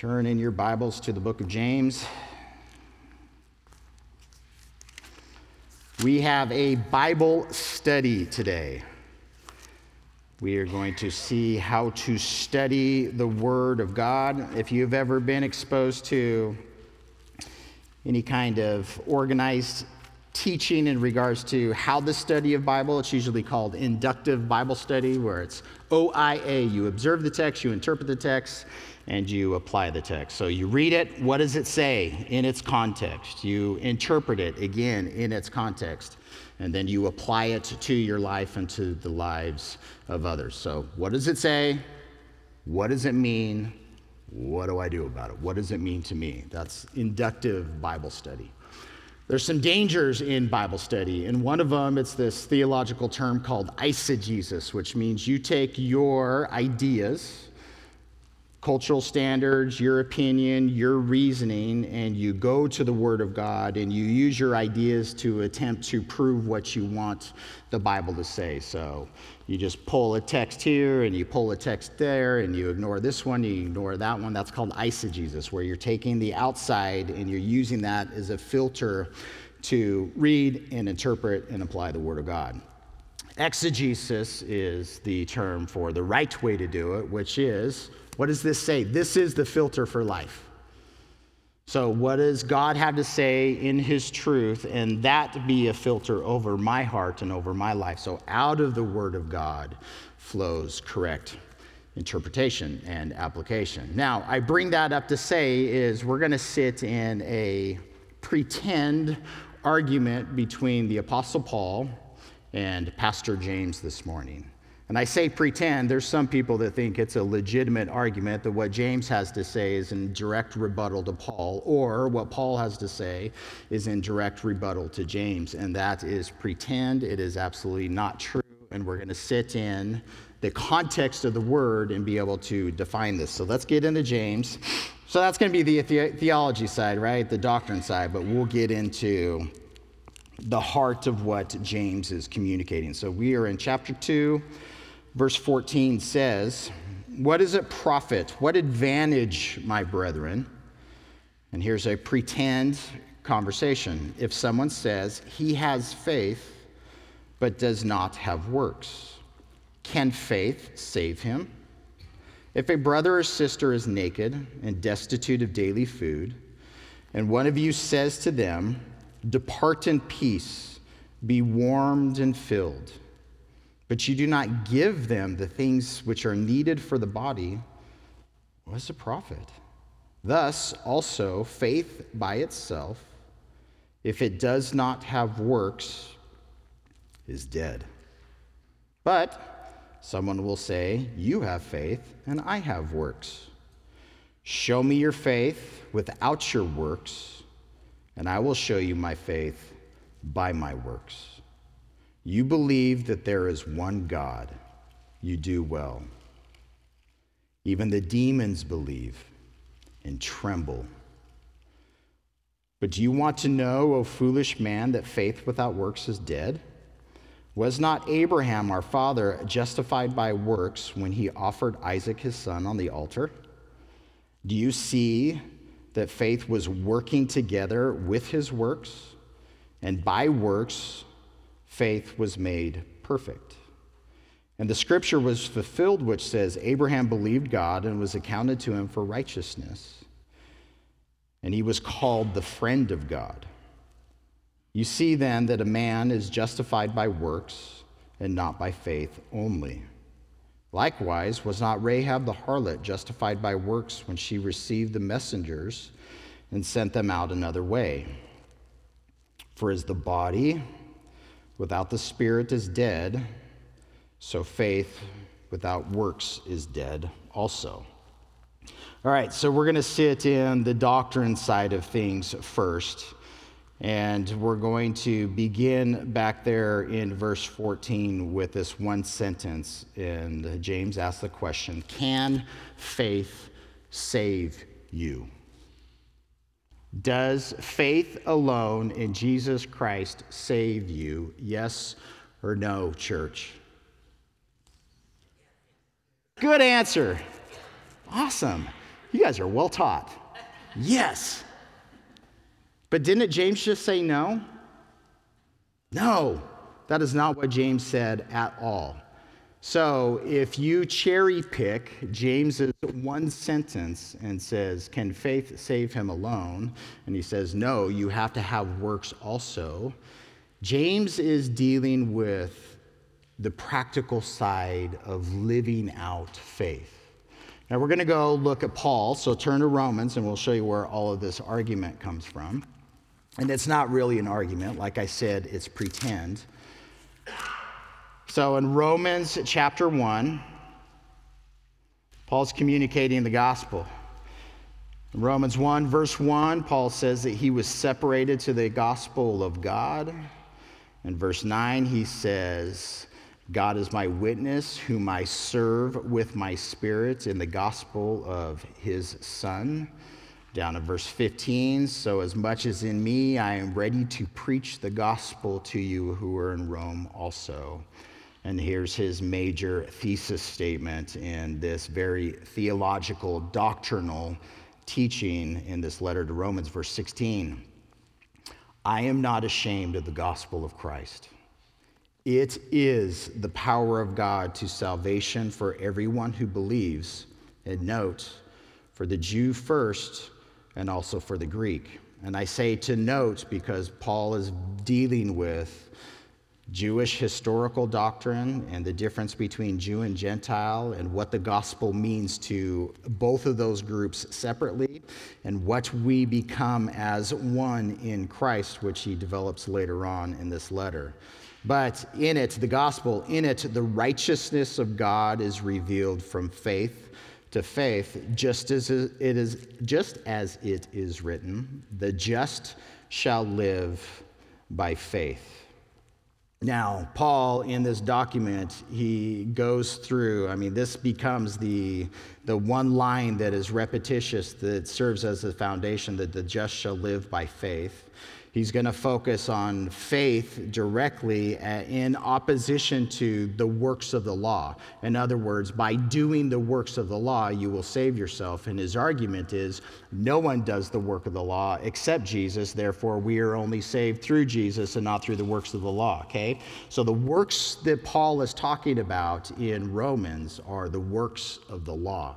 Turn in your Bibles to the book of James. We have a Bible study today. We are going to see how to study the Word of God. If you've ever been exposed to any kind of organized teaching in regards to how the study of Bible, it's usually called inductive Bible study, where it's OIA. You observe the text, you interpret the text, and you apply the text. So you read it, what does it say in its context? You interpret it again in its context, and then you apply it to your life and to the lives of others. So, what does it say? What does it mean? What do I do about it? What does it mean to me? That's inductive Bible study. There's some dangers in Bible study, and one of them it's this theological term called eisegesis, which means you take your ideas cultural standards, your opinion, your reasoning, and you go to the Word of God and you use your ideas to attempt to prove what you want the Bible to say. So you just pull a text here and you pull a text there and you ignore this one, you ignore that one. That's called eisegesis, where you're taking the outside and you're using that as a filter to read and interpret and apply the Word of God. Exegesis is the term for the right way to do it, which is what does this say? This is the filter for life. So, what does God have to say in His truth, and that be a filter over my heart and over my life? So, out of the Word of God flows correct interpretation and application. Now, I bring that up to say is we're going to sit in a pretend argument between the Apostle Paul and Pastor James this morning. And I say pretend, there's some people that think it's a legitimate argument that what James has to say is in direct rebuttal to Paul, or what Paul has to say is in direct rebuttal to James. And that is pretend. It is absolutely not true. And we're going to sit in the context of the word and be able to define this. So let's get into James. So that's going to be the, the theology side, right? The doctrine side. But we'll get into the heart of what James is communicating. So we are in chapter 2 verse 14 says, What is it profit? What advantage, my brethren? And here's a pretend conversation. If someone says he has faith but does not have works, can faith save him? If a brother or sister is naked and destitute of daily food, and one of you says to them, Depart in peace, be warmed and filled, but you do not give them the things which are needed for the body, what's the profit? Thus, also, faith by itself, if it does not have works, is dead. But someone will say, You have faith, and I have works. Show me your faith without your works, and I will show you my faith by my works. You believe that there is one God. You do well. Even the demons believe and tremble. But do you want to know, O foolish man, that faith without works is dead? Was not Abraham, our father, justified by works when he offered Isaac his son on the altar? Do you see that faith was working together with his works? And by works, faith was made perfect. And the scripture was fulfilled, which says, Abraham believed God and was accounted to him for righteousness. And he was called the friend of God. You see then that a man is justified by works and not by faith only. Likewise, was not Rahab the harlot justified by works when she received the messengers and sent them out another way? For as the body without the Spirit is dead, so faith without works is dead also. All right, so we're going to sit in the doctrine side of things first. And we're going to begin back there in verse 14 with this one sentence. And James asks the question Can faith save you? Does faith alone in Jesus Christ save you? Yes or no, church? Good answer. Awesome. You guys are well taught. Yes. But didn't James just say no? No, that is not what James said at all. So if you cherry pick James's one sentence and says, Can faith save him alone? And he says, No, you have to have works also. James is dealing with the practical side of living out faith. Now we're going to go look at Paul, so turn to Romans and we'll show you where all of this argument comes from. And it's not really an argument, like I said, it's pretend. So in Romans chapter 1, Paul's communicating the gospel. In Romans 1, verse 1, Paul says that he was separated to the gospel of God. In verse 9, he says, God is my witness, whom I serve with my spirit in the gospel of his Son. Down in verse 15, so as much as in me, I am ready to preach the gospel to you who are in Rome also. And here's his major thesis statement in this very theological, doctrinal teaching in this letter to Romans, verse 16. I am not ashamed of the gospel of Christ. It is the power of God to salvation for everyone who believes. And note, for the Jew first, and also for the Greek. And I say to note because Paul is dealing with Jewish historical doctrine and the difference between Jew and Gentile and what the gospel means to both of those groups separately and what we become as one in Christ, which he develops later on in this letter. But in it, the gospel, in it, the righteousness of God is revealed from faith to faith, just as it is, just as it is written, the just shall live by faith. Now, Paul, in this document, he goes through, I mean, this becomes the, the one line that is repetitious that serves as the foundation that the just shall live by faith. He's going to focus on faith directly uh, in opposition to the works of the law. In other words, by doing the works of the law, you will save yourself. And his argument is no one does the work of the law except Jesus. Therefore, we are only saved through Jesus and not through the works of the law. Okay? So the works that Paul is talking about in Romans are the works of the law.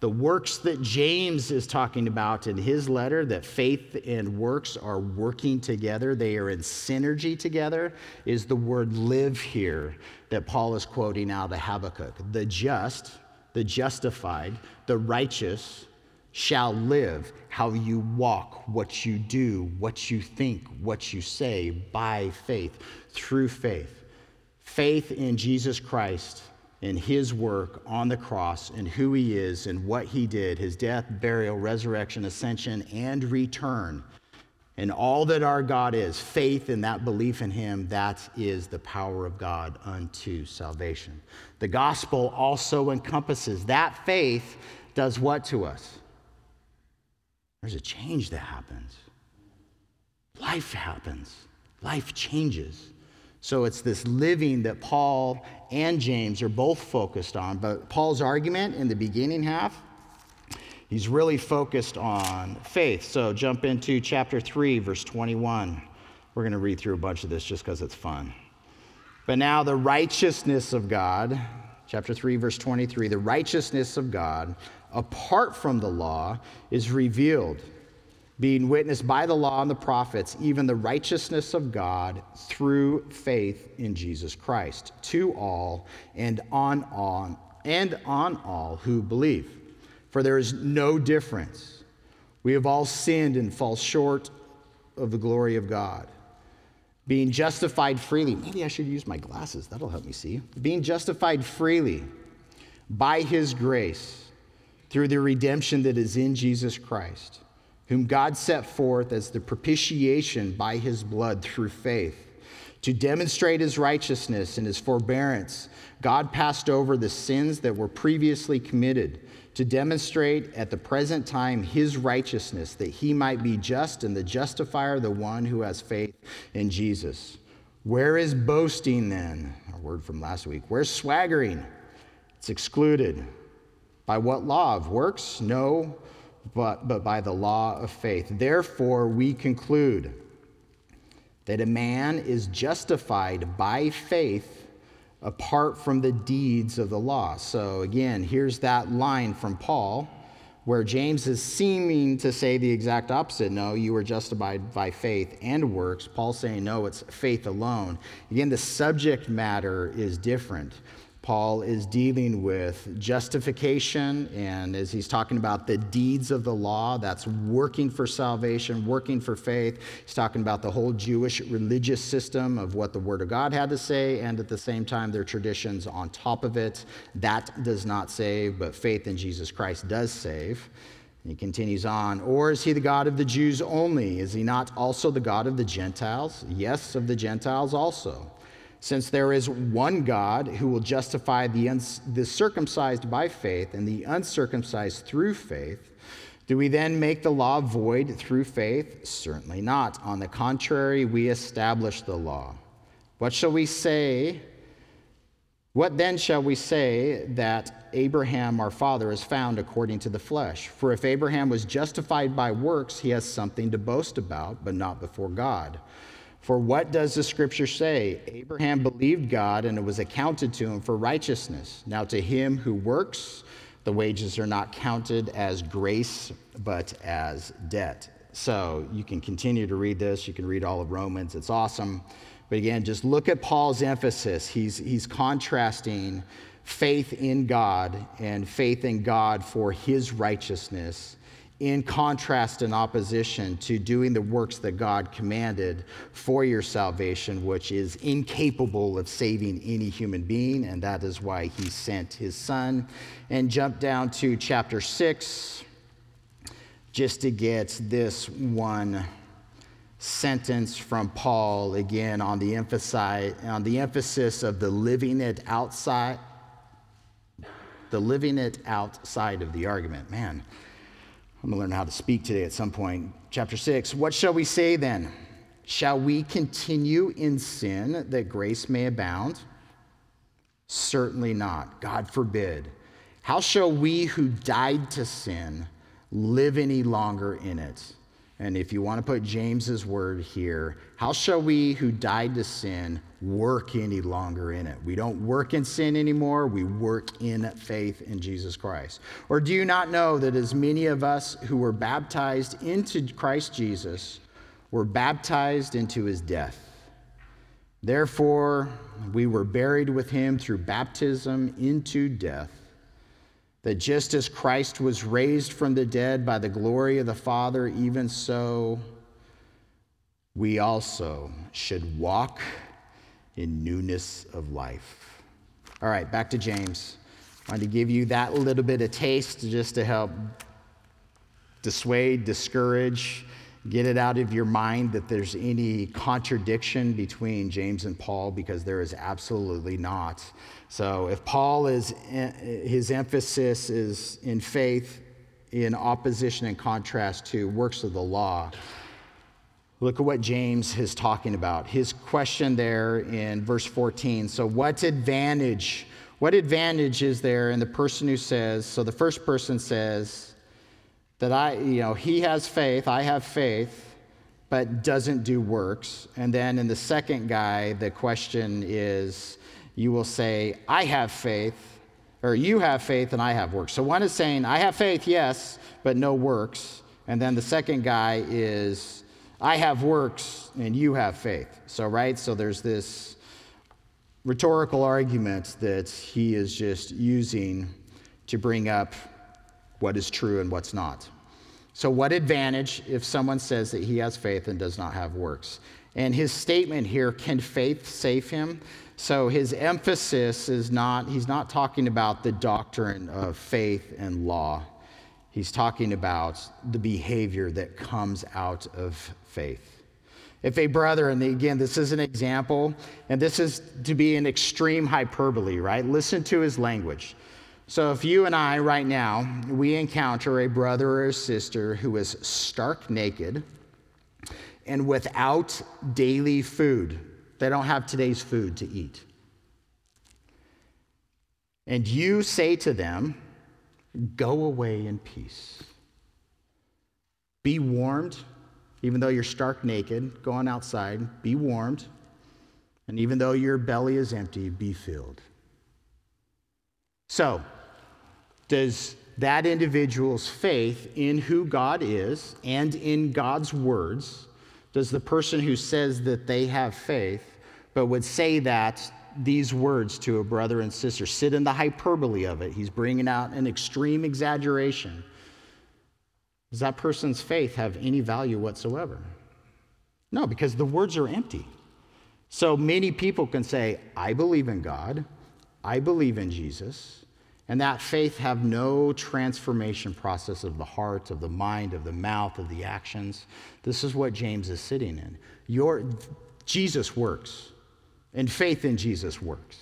The works that James is talking about in his letter, that faith and works are working together, they are in synergy together, is the word live here that Paul is quoting out of Habakkuk. The just, the justified, the righteous shall live how you walk, what you do, what you think, what you say by faith, through faith. Faith in Jesus Christ in his work on the cross and who he is and what he did his death, burial, resurrection, ascension, and return. And all that our God is, faith in that belief in him, that is the power of God unto salvation. The gospel also encompasses that faith does what to us? There's a change that happens. Life happens, life changes. So it's this living that Paul and James are both focused on. But Paul's argument in the beginning half, he's really focused on faith. So jump into chapter 3, verse 21. We're going to read through a bunch of this just because it's fun. But now the righteousness of God, chapter 3, verse 23, the righteousness of God apart from the law is revealed being witnessed by the law and the prophets, even the righteousness of God through faith in Jesus Christ, to all and on all and on all who believe. For there is no difference. We have all sinned and fall short of the glory of God. Being justified freely, maybe I should use my glasses, that'll help me see. Being justified freely by his grace through the redemption that is in Jesus Christ whom God set forth as the propitiation by his blood through faith. To demonstrate his righteousness and his forbearance, God passed over the sins that were previously committed to demonstrate at the present time his righteousness, that he might be just and the justifier, the one who has faith in Jesus. Where is boasting then? A word from last week. Where's swaggering? It's excluded. By what law of works? No, but, but by the law of faith. Therefore, we conclude that a man is justified by faith apart from the deeds of the law. So, again, here's that line from Paul where James is seeming to say the exact opposite. No, you were justified by faith and works. Paul's saying, no, it's faith alone. Again, the subject matter is different. Paul is dealing with justification, and as he's talking about the deeds of the law, that's working for salvation, working for faith. He's talking about the whole Jewish religious system of what the Word of God had to say, and at the same time, their traditions on top of it. That does not save, but faith in Jesus Christ does save. He continues on, or is he the God of the Jews only? Is he not also the God of the Gentiles? Yes, of the Gentiles also since there is one God who will justify the, the circumcised by faith and the uncircumcised through faith, do we then make the law void through faith? Certainly not. On the contrary, we establish the law. What shall we say? What then shall we say that Abraham our father is found according to the flesh? For if Abraham was justified by works, he has something to boast about, but not before God. For what does the scripture say? Abraham believed God and it was accounted to him for righteousness. Now, to him who works, the wages are not counted as grace, but as debt. So you can continue to read this. You can read all of Romans. It's awesome. But again, just look at Paul's emphasis. He's, he's contrasting faith in God and faith in God for his righteousness in contrast and opposition to doing the works that God commanded for your salvation, which is incapable of saving any human being, and that is why he sent his son. And jump down to chapter 6 just to get this one sentence from Paul again on the, emphasize, on the emphasis of the living it outside, the living it outside of the argument. Man, I'm going to learn how to speak today at some point. Chapter 6 What shall we say then? Shall we continue in sin that grace may abound? Certainly not. God forbid. How shall we who died to sin live any longer in it? And if you want to put James's word here, how shall we who died to sin work any longer in it? We don't work in sin anymore, we work in faith in Jesus Christ. Or do you not know that as many of us who were baptized into Christ Jesus were baptized into his death? Therefore, we were buried with him through baptism into death that just as Christ was raised from the dead by the glory of the Father, even so we also should walk in newness of life. All right, back to James. I wanted to give you that little bit of taste just to help dissuade, discourage, get it out of your mind that there's any contradiction between James and Paul because there is absolutely not. So if Paul is his emphasis is in faith in opposition and contrast to works of the law. Look at what James is talking about. His question there in verse 14. So what advantage what advantage is there in the person who says, so the first person says that I, you know, he has faith, I have faith, but doesn't do works. And then in the second guy, the question is, you will say, I have faith, or you have faith and I have works. So one is saying, I have faith, yes, but no works. And then the second guy is, I have works and you have faith. So, right? So there's this rhetorical argument that he is just using to bring up what is true and what's not. So, what advantage if someone says that he has faith and does not have works? And his statement here can faith save him? So his emphasis is not, he's not talking about the doctrine of faith and law. He's talking about the behavior that comes out of faith. If a brother, and again, this is an example, and this is to be an extreme hyperbole, right? Listen to his language. So if you and I, right now, we encounter a brother or a sister who is stark naked and without daily food, they don't have today's food to eat. And you say to them, Go away in peace. Be warmed, even though you're stark naked, go on outside, be warmed. And even though your belly is empty, be filled. So, does that individual's faith in who God is and in God's words, does the person who says that they have faith, but would say that these words to a brother and sister, sit in the hyperbole of it, he's bringing out an extreme exaggeration. Does that person's faith have any value whatsoever? No, because the words are empty. So many people can say, I believe in God, I believe in Jesus, and that faith have no transformation process of the heart, of the mind, of the mouth, of the actions. This is what James is sitting in. Your, Jesus works, and faith in Jesus works.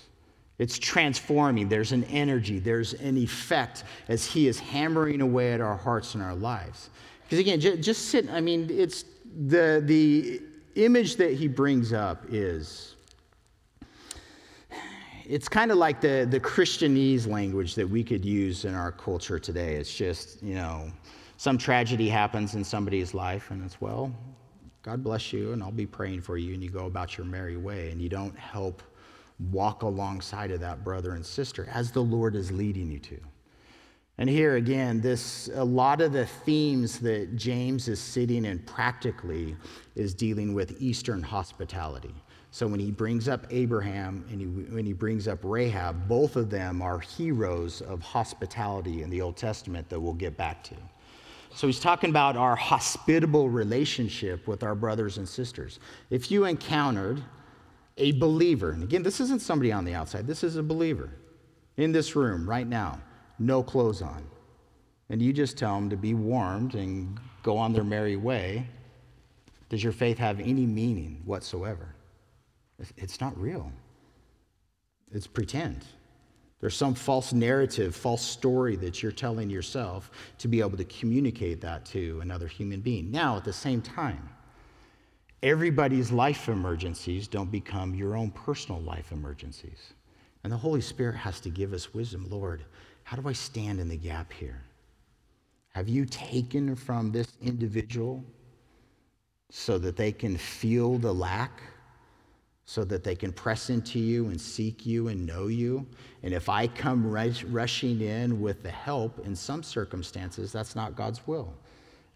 It's transforming. There's an energy, there's an effect as He is hammering away at our hearts and our lives. Because again, just, just sit, I mean, it's the, the image that He brings up is it's kind of like the, the Christianese language that we could use in our culture today. It's just, you know, some tragedy happens in somebody's life, and it's, well, God bless you, and I'll be praying for you, and you go about your merry way, and you don't help walk alongside of that brother and sister as the Lord is leading you to. And here again, this a lot of the themes that James is sitting in practically is dealing with Eastern hospitality. So when he brings up Abraham and he, when he brings up Rahab, both of them are heroes of hospitality in the Old Testament that we'll get back to. So he's talking about our hospitable relationship with our brothers and sisters. If you encountered a believer, and again, this isn't somebody on the outside, this is a believer in this room right now, no clothes on, and you just tell them to be warmed and go on their merry way, does your faith have any meaning whatsoever? It's not real. It's pretend. There's some false narrative, false story that you're telling yourself to be able to communicate that to another human being. Now, at the same time, everybody's life emergencies don't become your own personal life emergencies. And the Holy Spirit has to give us wisdom. Lord, how do I stand in the gap here? Have you taken from this individual so that they can feel the lack? So that they can press into you and seek you and know you. And if I come rush, rushing in with the help, in some circumstances, that's not God's will.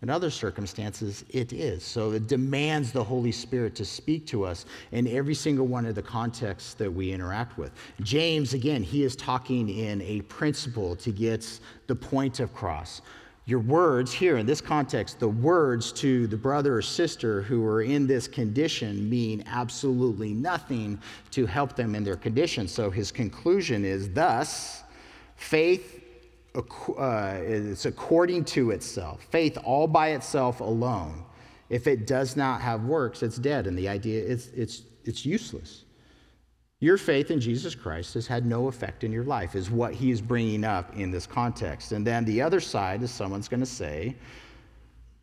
In other circumstances, it is. So it demands the Holy Spirit to speak to us in every single one of the contexts that we interact with. James, again, he is talking in a principle to get the point across your words here in this context, the words to the brother or sister who are in this condition mean absolutely nothing to help them in their condition. So his conclusion is thus, faith uh, is according to itself. Faith all by itself alone. If it does not have works, it's dead. And the idea is it's, it's useless. Your faith in Jesus Christ has had no effect in your life, is what he is bringing up in this context. And then the other side is someone's going to say,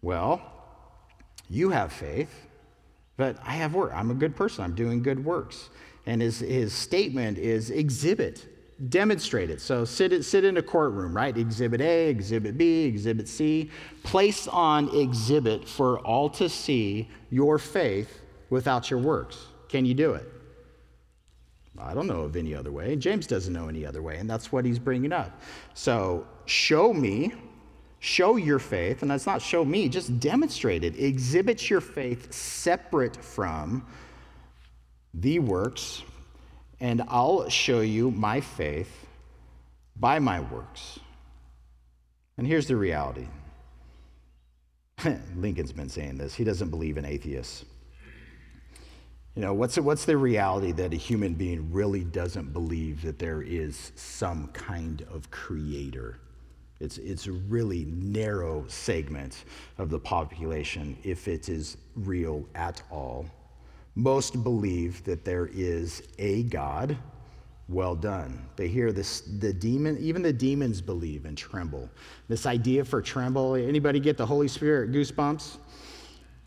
Well, you have faith, but I have work. I'm a good person. I'm doing good works. And his, his statement is exhibit, demonstrate it. So sit, sit in a courtroom, right? Exhibit A, Exhibit B, Exhibit C. Place on exhibit for all to see your faith without your works. Can you do it? I don't know of any other way. James doesn't know any other way, and that's what he's bringing up. So, show me, show your faith, and that's not show me, just demonstrate it. Exhibit your faith separate from the works, and I'll show you my faith by my works. And here's the reality Lincoln's been saying this. He doesn't believe in atheists. You know, what's, what's the reality that a human being really doesn't believe that there is some kind of creator? It's, it's a really narrow segment of the population, if it is real at all. Most believe that there is a God. Well done. But here, this, the demon, even the demons believe and tremble. This idea for tremble, anybody get the Holy Spirit goosebumps?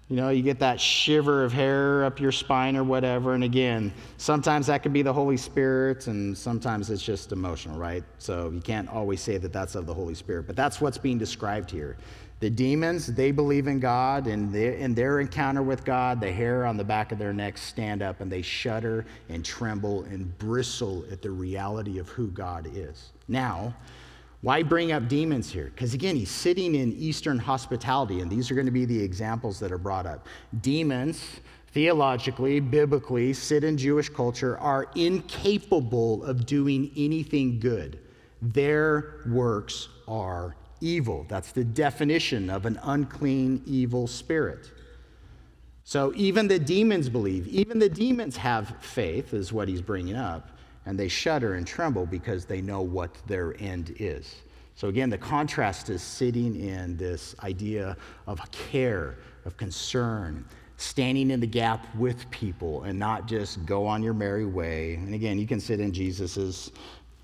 You know, you get that shiver of hair up your spine or whatever. And again, sometimes that could be the Holy Spirit, and sometimes it's just emotional, right? So you can't always say that that's of the Holy Spirit. But that's what's being described here. The demons, they believe in God, and in their encounter with God, the hair on the back of their necks stand up and they shudder and tremble and bristle at the reality of who God is. Now, why bring up demons here? Because again, he's sitting in Eastern hospitality, and these are going to be the examples that are brought up. Demons, theologically, biblically, sit in Jewish culture, are incapable of doing anything good. Their works are evil. That's the definition of an unclean, evil spirit. So even the demons believe, even the demons have faith, is what he's bringing up and they shudder and tremble because they know what their end is. So, again, the contrast is sitting in this idea of care, of concern, standing in the gap with people and not just go on your merry way. And again, you can sit in Jesus's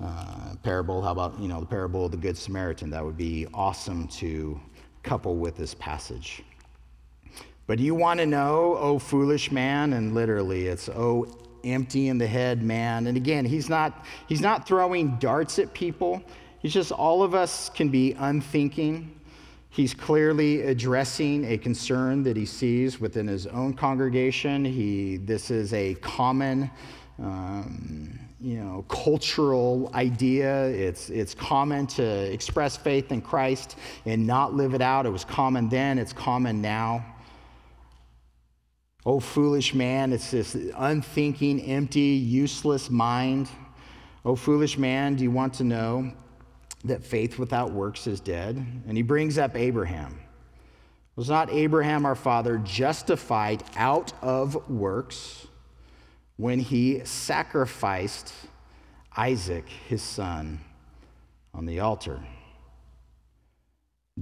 uh, parable. How about, you know, the parable of the Good Samaritan? That would be awesome to couple with this passage. But you want to know, oh foolish man? And literally, it's, oh empty in the head man. And again, he's not, he's not throwing darts at people. He's just, all of us can be unthinking. He's clearly addressing a concern that he sees within his own congregation. He, this is a common, um, you know, cultural idea. It's, it's common to express faith in Christ and not live it out. It was common then, it's common now. Oh, foolish man, it's this unthinking, empty, useless mind. Oh, foolish man, do you want to know that faith without works is dead? And he brings up Abraham. Was not Abraham our father justified out of works when he sacrificed Isaac, his son, on the altar?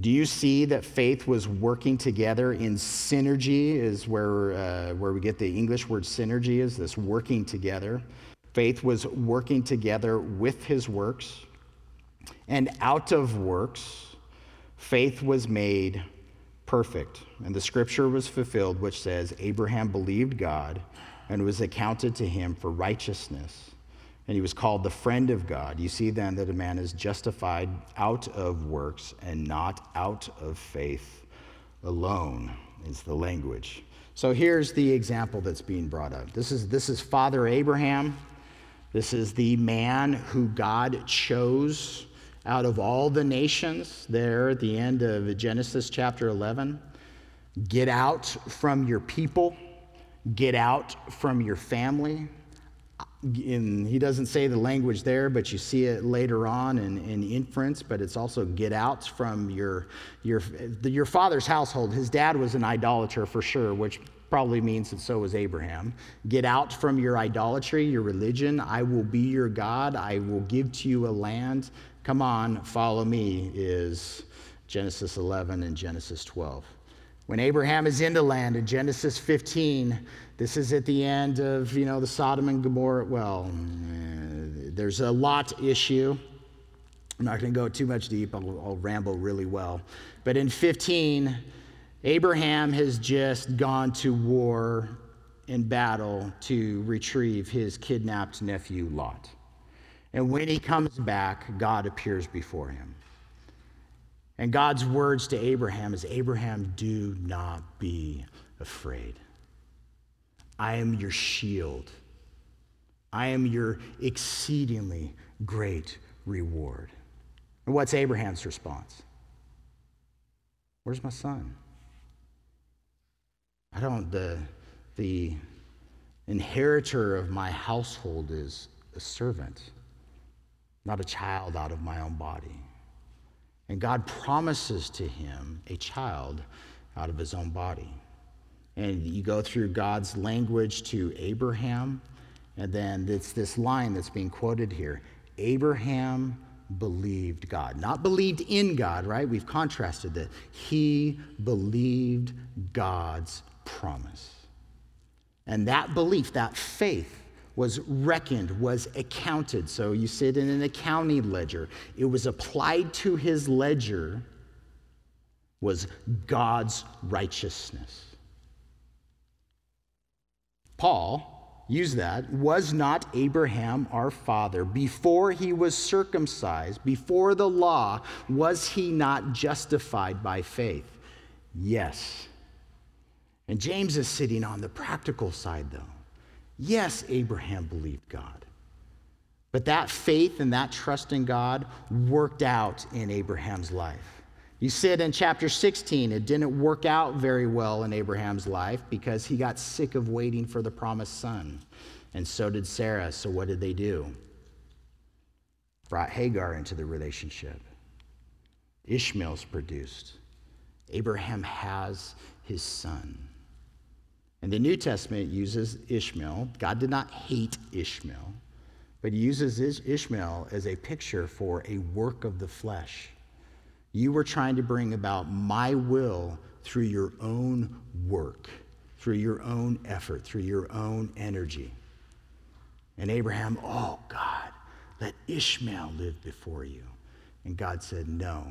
Do you see that faith was working together in synergy, is where, uh, where we get the English word synergy, is this working together. Faith was working together with his works. And out of works, faith was made perfect. And the scripture was fulfilled, which says, Abraham believed God and was accounted to him for righteousness and he was called the friend of God. You see then that a man is justified out of works and not out of faith alone, is the language. So here's the example that's being brought up. This is, this is Father Abraham. This is the man who God chose out of all the nations there at the end of Genesis chapter 11. Get out from your people, get out from your family, he doesn't say the language there, but you see it later on in, in inference, but it's also get out from your, your, your father's household. His dad was an idolater for sure, which probably means that so was Abraham. Get out from your idolatry, your religion. I will be your God. I will give to you a land. Come on, follow me, is Genesis 11 and Genesis 12. When Abraham is in the land in Genesis 15, this is at the end of, you know, the Sodom and Gomorrah. Well, uh, there's a Lot issue. I'm not going to go too much deep. I'll, I'll ramble really well. But in 15, Abraham has just gone to war in battle to retrieve his kidnapped nephew Lot. And when he comes back, God appears before him. And God's words to Abraham is Abraham, do not be afraid. I am your shield. I am your exceedingly great reward. And what's Abraham's response? Where's my son? I don't, the, the inheritor of my household is a servant, not a child out of my own body. And God promises to him a child out of his own body and you go through God's language to Abraham, and then it's this line that's being quoted here Abraham believed God. Not believed in God, right? We've contrasted that. He believed God's promise. And that belief, that faith, was reckoned, was accounted. So you sit in an accounting ledger. It was applied to his ledger, was God's righteousness. Paul used that. Was not Abraham our father before he was circumcised, before the law, was he not justified by faith? Yes. And James is sitting on the practical side, though. Yes, Abraham believed God. But that faith and that trust in God worked out in Abraham's life. You said in chapter 16. It didn't work out very well in Abraham's life because he got sick of waiting for the promised son. And so did Sarah. So what did they do? Brought Hagar into the relationship. Ishmael's produced. Abraham has his son. And the New Testament uses Ishmael. God did not hate Ishmael, but he uses Ishmael as a picture for a work of the flesh you were trying to bring about my will through your own work, through your own effort, through your own energy. And Abraham, oh God, let Ishmael live before you. And God said, no.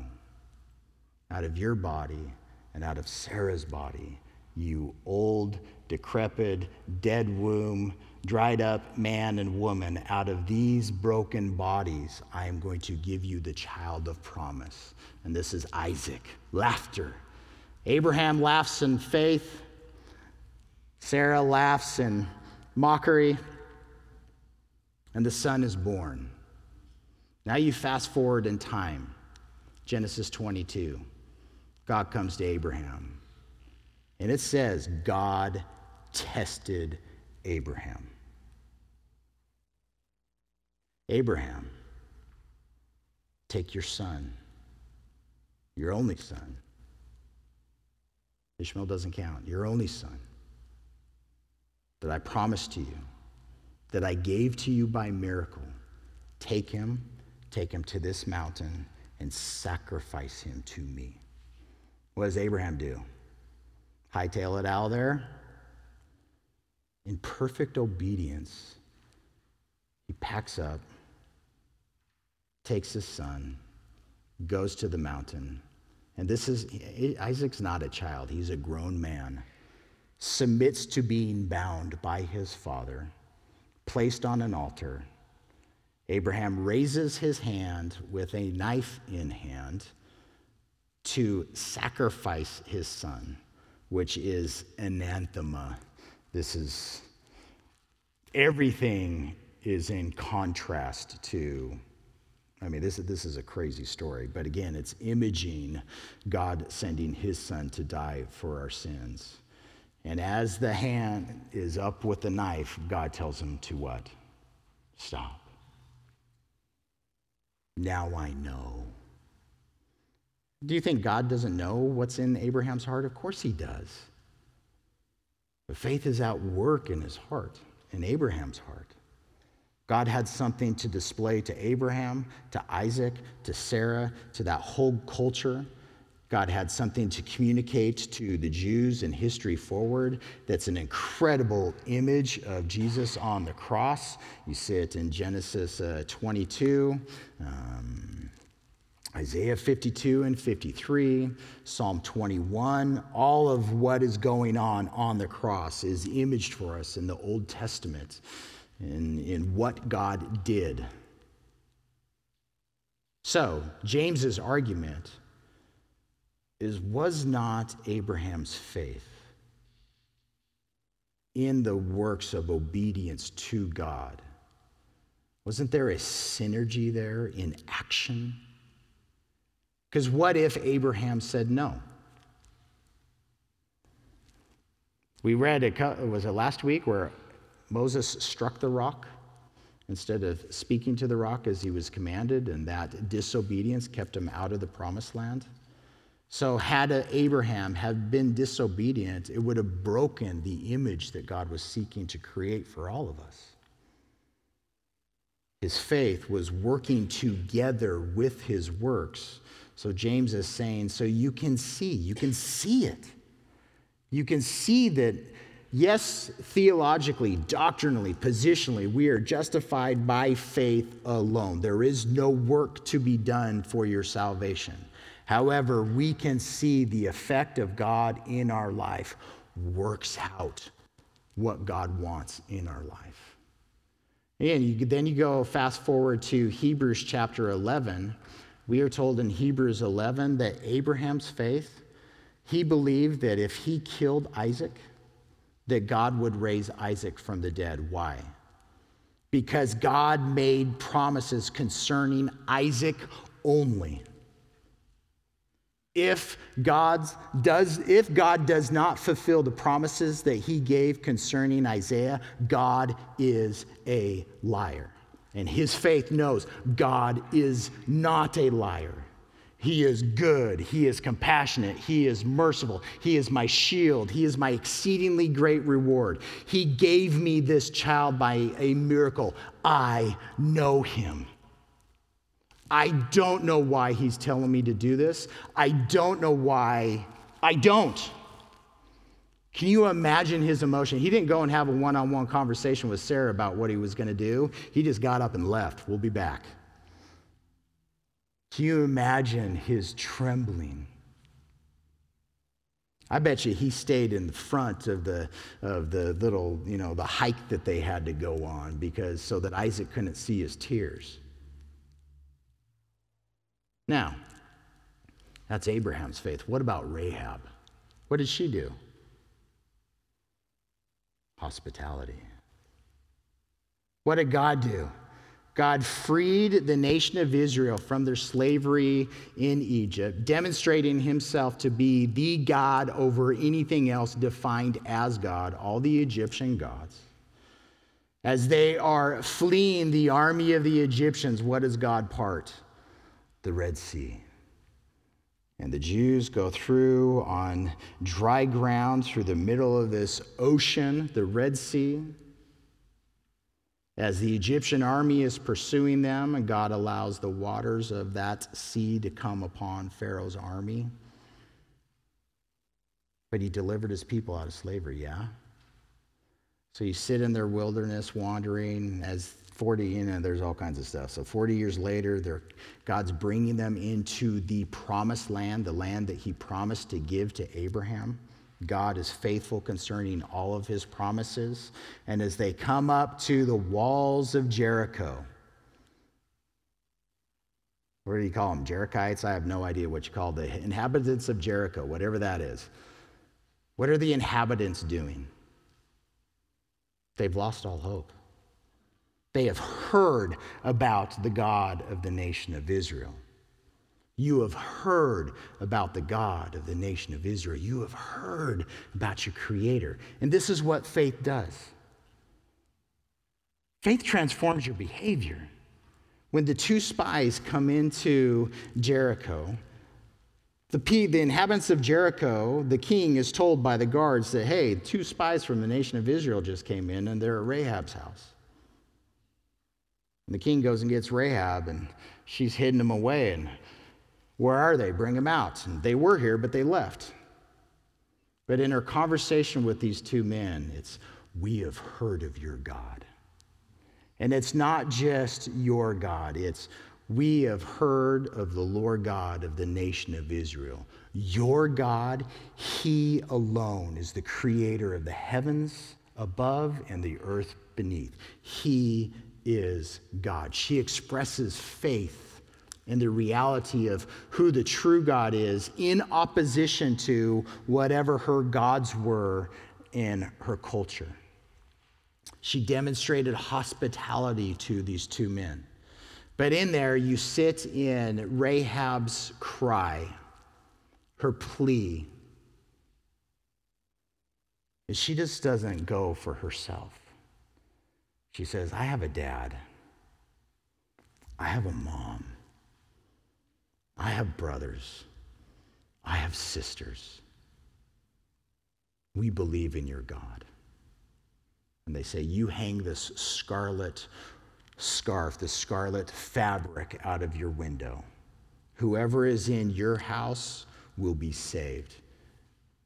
Out of your body and out of Sarah's body, you old, decrepit, dead womb, dried up man and woman, out of these broken bodies, I am going to give you the child of promise. And this is Isaac. Laughter. Abraham laughs in faith. Sarah laughs in mockery. And the son is born. Now you fast forward in time. Genesis 22. God comes to Abraham. And it says, God tested Abraham. Abraham, take your son, your only son. Ishmael doesn't count, your only son that I promised to you, that I gave to you by miracle. Take him, take him to this mountain, and sacrifice him to me. What does Abraham do? Hightail it out there? In perfect obedience, he packs up takes his son, goes to the mountain. And this is, Isaac's not a child, he's a grown man. Submits to being bound by his father, placed on an altar. Abraham raises his hand with a knife in hand to sacrifice his son, which is anathema. This is everything is in contrast to I mean, this, this is a crazy story, but again, it's imaging God sending his son to die for our sins. And as the hand is up with the knife, God tells him to what? Stop. Now I know. Do you think God doesn't know what's in Abraham's heart? Of course he does. But faith is at work in his heart, in Abraham's heart. God had something to display to Abraham, to Isaac, to Sarah, to that whole culture. God had something to communicate to the Jews in history forward that's an incredible image of Jesus on the cross. You see it in Genesis uh, 22, um, Isaiah 52 and 53, Psalm 21. All of what is going on on the cross is imaged for us in the Old Testament in, in what God did. So, James's argument is was not Abraham's faith in the works of obedience to God? Wasn't there a synergy there in action? Because what if Abraham said no? We read, it was it last week where Moses struck the rock instead of speaking to the rock as he was commanded, and that disobedience kept him out of the promised land. So, had Abraham have been disobedient, it would have broken the image that God was seeking to create for all of us. His faith was working together with his works. So, James is saying, so you can see, you can see it. You can see that Yes, theologically, doctrinally, positionally, we are justified by faith alone. There is no work to be done for your salvation. However, we can see the effect of God in our life works out what God wants in our life. And you, then you go fast forward to Hebrews chapter 11. We are told in Hebrews 11 that Abraham's faith, he believed that if he killed Isaac, that God would raise Isaac from the dead. Why? Because God made promises concerning Isaac only if God does if God does not fulfill the promises that he gave concerning Isaiah, God is a liar. And his faith knows God is not a liar. He is good. He is compassionate. He is merciful. He is my shield. He is my exceedingly great reward. He gave me this child by a miracle. I know him. I don't know why he's telling me to do this. I don't know why. I don't. Can you imagine his emotion? He didn't go and have a one on one conversation with Sarah about what he was going to do. He just got up and left. We'll be back. Can you imagine his trembling? I bet you he stayed in the front of the, of the little, you know, the hike that they had to go on because so that Isaac couldn't see his tears. Now, that's Abraham's faith. What about Rahab? What did she do? Hospitality. What did God do? God freed the nation of Israel from their slavery in Egypt, demonstrating himself to be the God over anything else defined as God, all the Egyptian gods. As they are fleeing the army of the Egyptians, what does God part? the Red Sea. And the Jews go through on dry ground through the middle of this ocean, the Red Sea. As the Egyptian army is pursuing them, and God allows the waters of that sea to come upon Pharaoh's army. But he delivered his people out of slavery, yeah? So you sit in their wilderness wandering as 40, you know, there's all kinds of stuff. So 40 years later, God's bringing them into the promised land, the land that he promised to give to Abraham. God is faithful concerning all of his promises. And as they come up to the walls of Jericho, what do you call them? Jerichites? I have no idea what you call the inhabitants of Jericho, whatever that is. What are the inhabitants doing? They've lost all hope. They have heard about the God of the nation of Israel. You have heard about the God of the nation of Israel. You have heard about your Creator. And this is what faith does faith transforms your behavior. When the two spies come into Jericho, the, the inhabitants of Jericho, the king is told by the guards that, hey, two spies from the nation of Israel just came in and they're at Rahab's house. And the king goes and gets Rahab, and she's hidden them away. And where are they? Bring them out. And they were here, but they left. But in her conversation with these two men, it's, We have heard of your God. And it's not just your God, it's, We have heard of the Lord God of the nation of Israel. Your God, He alone is the creator of the heavens above and the earth beneath. He is God. She expresses faith in the reality of who the true God is in opposition to whatever her gods were in her culture. She demonstrated hospitality to these two men. But in there, you sit in Rahab's cry, her plea. And she just doesn't go for herself. She says, I have a dad. I have a mom. I have brothers. I have sisters. We believe in your God. And they say, You hang this scarlet scarf, this scarlet fabric out of your window. Whoever is in your house will be saved.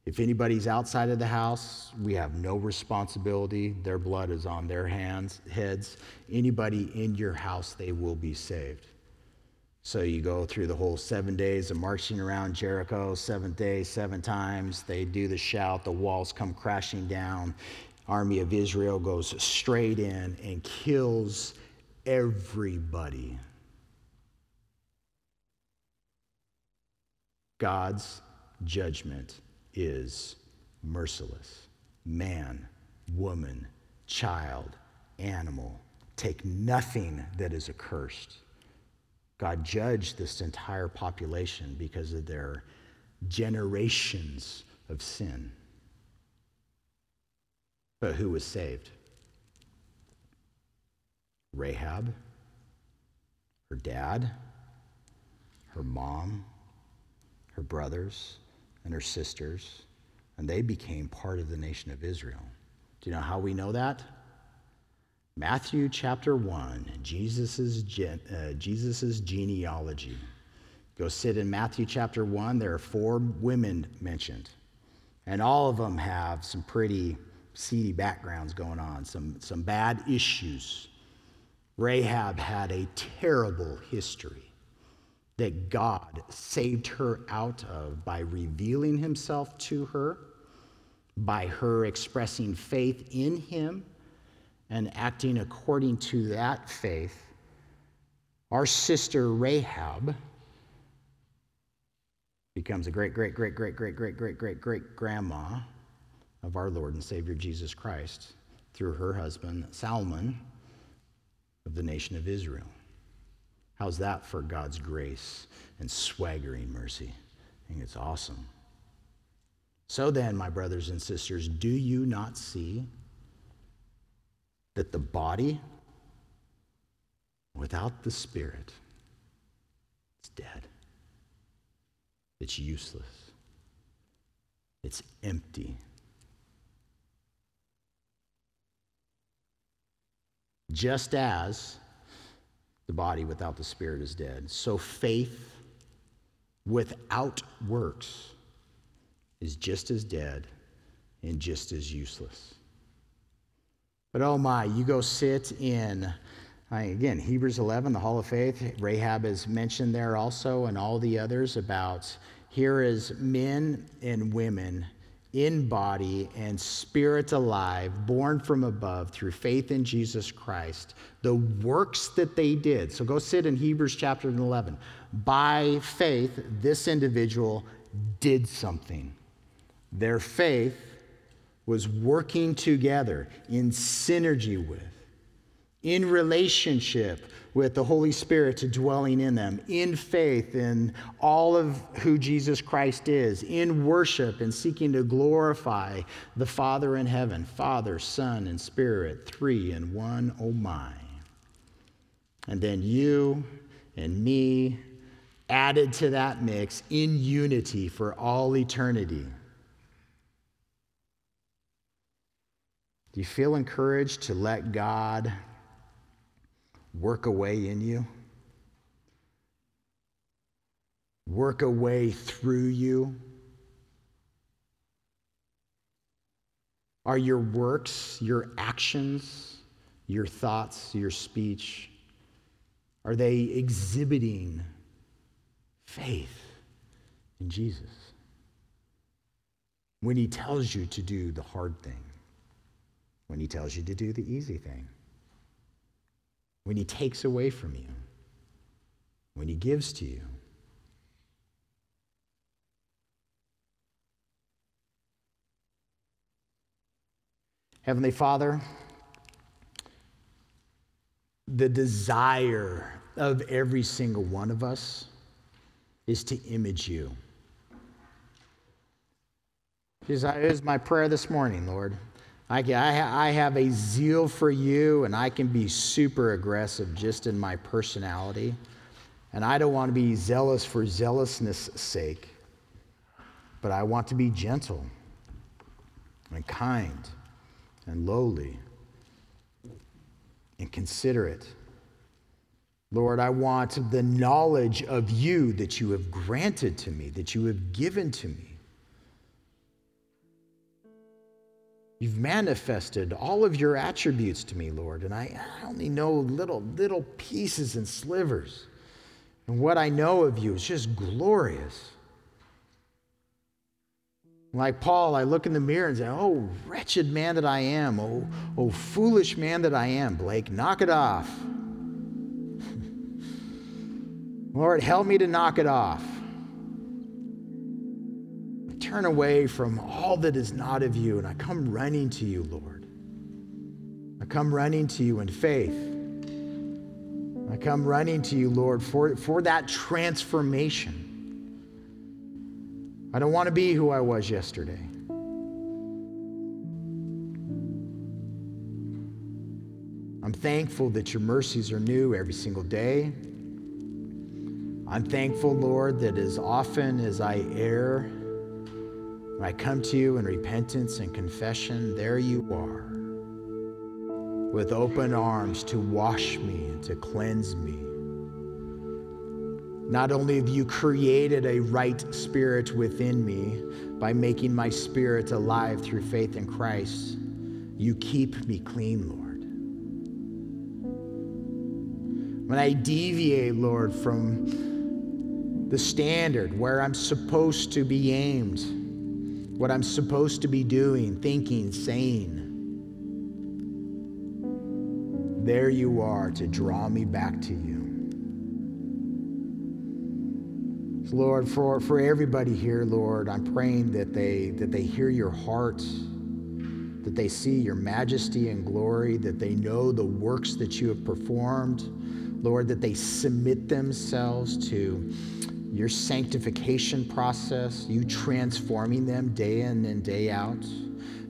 If anybody's outside of the house, we have no responsibility. Their blood is on their hands, heads. Anybody in your house, they will be saved. So you go through the whole seven days of marching around Jericho, seventh day, seven times. They do the shout, the walls come crashing down. army of Israel goes straight in and kills everybody. God's judgment is merciless. Man, woman, child, animal, take nothing that is accursed. God judged this entire population because of their generations of sin. But who was saved? Rahab, her dad, her mom, her brothers, and her sisters, and they became part of the nation of Israel. Do you know how we know that? Matthew chapter 1, Jesus' gen, uh, Jesus's genealogy. Go sit in Matthew chapter 1. There are four women mentioned, and all of them have some pretty seedy backgrounds going on, some, some bad issues. Rahab had a terrible history that God saved her out of by revealing himself to her, by her expressing faith in him and acting according to that faith. Our sister Rahab becomes a great, great, great, great, great, great, great, great, great grandma of our Lord and Savior Jesus Christ through her husband Salmon of the nation of Israel. How's that for God's grace and swaggering mercy? I think it's awesome. So then, my brothers and sisters, do you not see that the body without the spirit is dead? It's useless. It's empty. Just as the body without the spirit is dead, so faith without works is just as dead and just as useless. But oh my, you go sit in, again, Hebrews 11, the Hall of Faith. Rahab is mentioned there also, and all the others about here is men and women in body and spirit alive, born from above through faith in Jesus Christ, the works that they did. So go sit in Hebrews chapter 11. By faith, this individual did something. Their faith was working together in synergy with, in relationship with the Holy Spirit to dwelling in them, in faith in all of who Jesus Christ is, in worship and seeking to glorify the Father in heaven Father, Son, and Spirit, three in one, oh my. And then you and me added to that mix in unity for all eternity. Do you feel encouraged to let God work away in you? Work away through you? Are your works, your actions, your thoughts, your speech, are they exhibiting faith in Jesus? When he tells you to do the hard thing, when he tells you to do the easy thing when He takes away from you, when He gives to you. Heavenly Father, the desire of every single one of us is to image you. Here's my prayer this morning, Lord. I, I, I have a zeal for you, and I can be super aggressive just in my personality. And I don't want to be zealous for zealousness' sake, but I want to be gentle and kind and lowly and considerate. Lord, I want the knowledge of you that you have granted to me, that you have given to me. You've manifested all of your attributes to me, Lord, and I, I only know little, little pieces and slivers. And what I know of you is just glorious. Like Paul, I look in the mirror and say, Oh, wretched man that I am. Oh, oh foolish man that I am. Blake, knock it off. Lord, help me to knock it off. Turn away from all that is not of you and I come running to you, Lord. I come running to you in faith. I come running to you, Lord, for, for that transformation. I don't want to be who I was yesterday. I'm thankful that your mercies are new every single day. I'm thankful, Lord, that as often as I err, when I come to you in repentance and confession, there you are with open arms to wash me and to cleanse me. Not only have you created a right spirit within me by making my spirit alive through faith in Christ, you keep me clean, Lord. When I deviate, Lord, from the standard where I'm supposed to be aimed, what I'm supposed to be doing, thinking, saying, there you are to draw me back to you. Lord, for, for everybody here, Lord, I'm praying that they, that they hear your heart, that they see your majesty and glory, that they know the works that you have performed. Lord, that they submit themselves to your sanctification process, you transforming them day in and day out.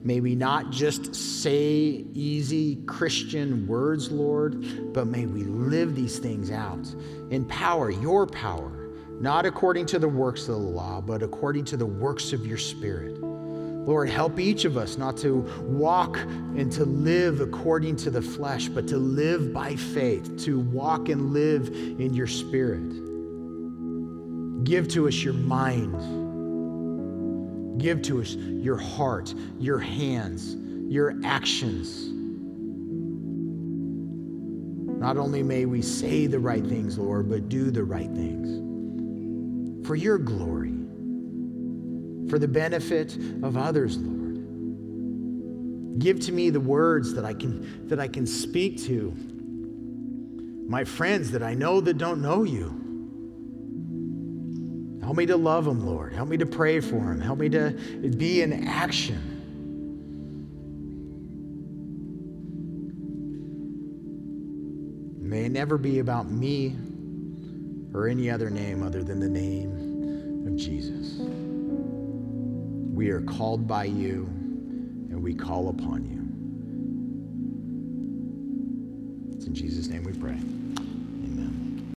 May we not just say easy Christian words, Lord, but may we live these things out in power, your power not according to the works of the law, but according to the works of your Spirit. Lord, help each of us not to walk and to live according to the flesh, but to live by faith, to walk and live in your Spirit. Give to us your mind. Give to us your heart, your hands, your actions. Not only may we say the right things, Lord, but do the right things for your glory, for the benefit of others, Lord. Give to me the words that I can, that I can speak to my friends that I know that don't know you. Help me to love them, Lord. Help me to pray for them. Help me to be in action. May it never be about me or any other name other than the name of Jesus. We are called by you and we call upon you. It's in Jesus' name we pray.